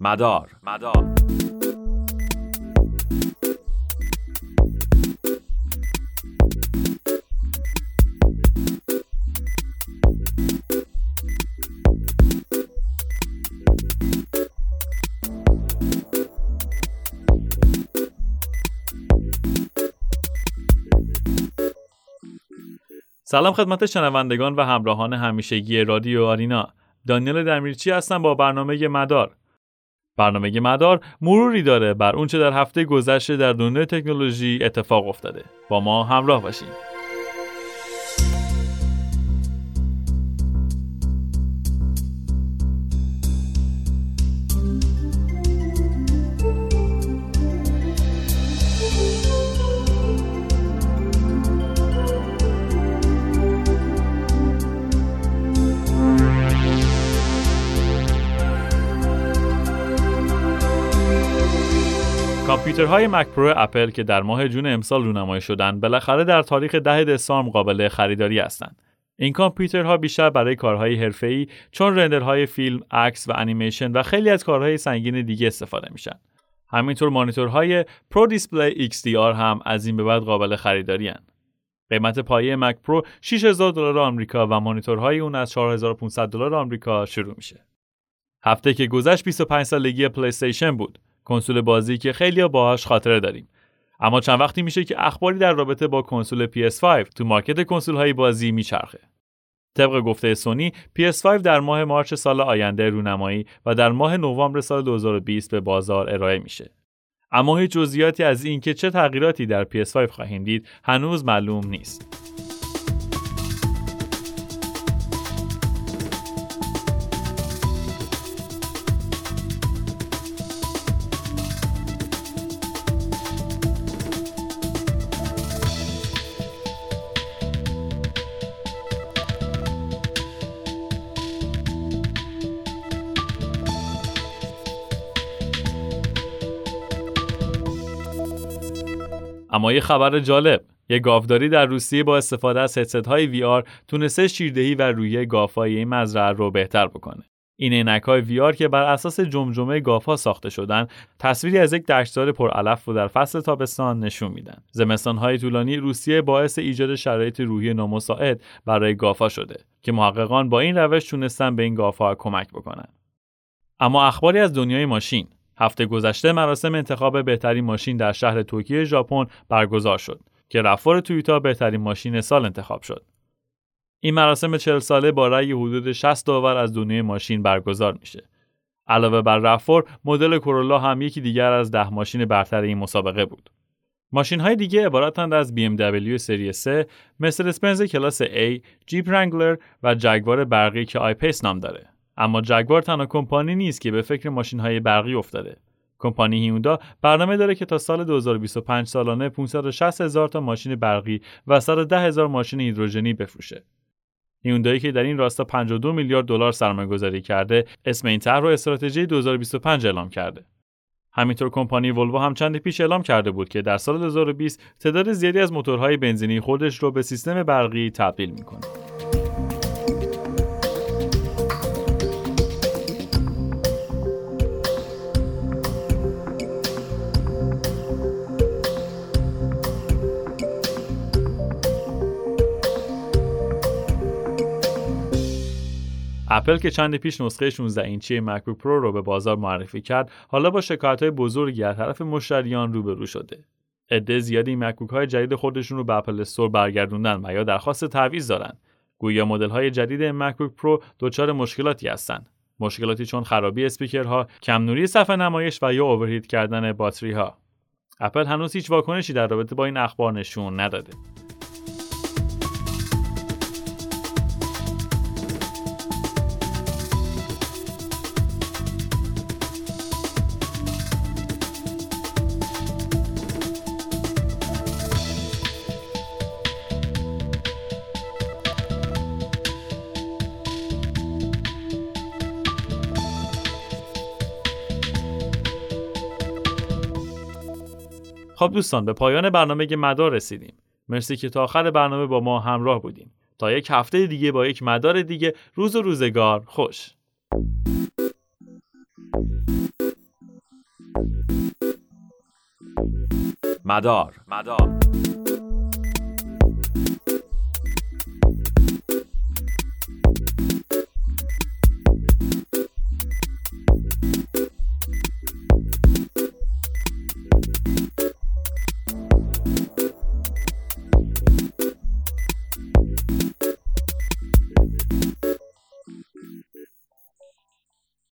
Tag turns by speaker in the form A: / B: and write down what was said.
A: مدار. مدار. سلام خدمت شنوندگان و همراهان همیشگی رادیو آرینا. دانیل دمیرچی هستم با برنامه مدار. برنامه مدار مروری داره بر اونچه در هفته گذشته در دنیای تکنولوژی اتفاق افتاده. با ما همراه باشید کامپیوترهای Mac Pro اپل که در ماه June امسال رونمایی شدن بالاخره در تاریخ ده دسامبر قابل خریداری هستند. این کامپیوترها بیشتر برای کارهای حرفه‌ای چون render های فیلم، عکس و انیمیشن و خیلی از کارهای سنگین دیگه استفاده میشن. همینطور مانیتورهای Pro Display XDR هم از این به بعد قابل خریداری هن. قیمت پایه Mac Pro 6000 دلار آمریکا و مانیتورهای اون از 4500 دلار آمریکا شروع میشه. هفته که گذشت 25 سالگی پلی بود کنسول بازی که خیلی باهاش خاطره داریم. اما چند وقتی میشه که اخباری در رابطه با کنسول PS5 تو market کنسول های بازی میچرخه. طبق گفته سونی PS5 در ماه March سال آینده رونمایی و در ماه نوامبر سال 2020 به بازار ارائه میشه. اما هیچ جزئیاتی از اینکه چه تغییراتی در PS5 خواهیم دید هنوز معلوم نیست. اما یه خبر جالب. یه گاوداری در روسیه با استفاده از هدست های وی آر تونسته شیردهی و روی گافای این مزرعه رو بهتر بکنه. این عینک های وی آر که بر اساس جمجمه گافا ساخته شدن تصویری از یک دشتار پرعلف رو در فصل تابستان نشون میدن. زمستان های طولانی روسیه باعث ایجاد شرایط روحی نامساعد برای گافا شده که محققان با این روش تونستن به این گافا کمک بکنن. اما اخباری از دنیای ماشین. هفته گذشته مراسم انتخاب بهترین ماشین در شهر توکیو ژاپن برگزار شد که RAV4 تویوتا بهترین ماشین سال انتخاب شد. این مراسم 40 ساله با رأی حدود 60 داور از دنیای ماشین برگزار میشه. علاوه بر RAV4، مدل کورولا هم یکی دیگر از ده ماشین برتر این مسابقه بود. ماشین های دیگه عبارتند از BMW سری 3 مرسدس بنز کلاس A، جیپ Wrangler و جگوار برقی که I-Pace نام داره. اما جگوار تنها کمپانی نیست که به فکر ماشین های برقی افتاده. کمپانی هیوندا برنامه داره که تا سال 2025 سالانه 560 هزار تا ماشین برقی و 110 هزار ماشین هیدروژنی بفروشه. هیوندایی که در این راستا 52 میلیارد دلار سرمایه گذاری کرده اسم این طرح رو استراتژی 2025 اعلام کرده. همینطور کمپانی ولوو هم چند پیش اعلام کرده بود که در سال 2020 تعداد زیادی از موتورهای بنزینی خودش رو به سیستم برقی تبدیل می‌کنه. اپل که چند پیش نسخه 16 اینچی MacBook Pro رو به بازار معرفی کرد حالا با شکایت های بزرگی از طرف مشتریان روبرو شده. عده زیادی MacBook های جدید خودشون رو به Apple Store برگردوندن و یا درخواست تعویض دارن. گویا مدل های جدید MacBook Pro دچار مشکلاتی هستند مشکلاتی چون خرابی اسپیکرها کم نوری صفحه نمایش و یا overheat کردن باتری ها اپل هنوز هیچ واکنشی در رابطه با این اخبار نشون نداده. خب دوستان به پایان برنامه مدار رسیدیم. مرسی که تا آخر برنامه با ما همراه بودیم. تا یک هفته دیگه با یک مدار دیگه روز و روزگار. خوش. مدار. مدار.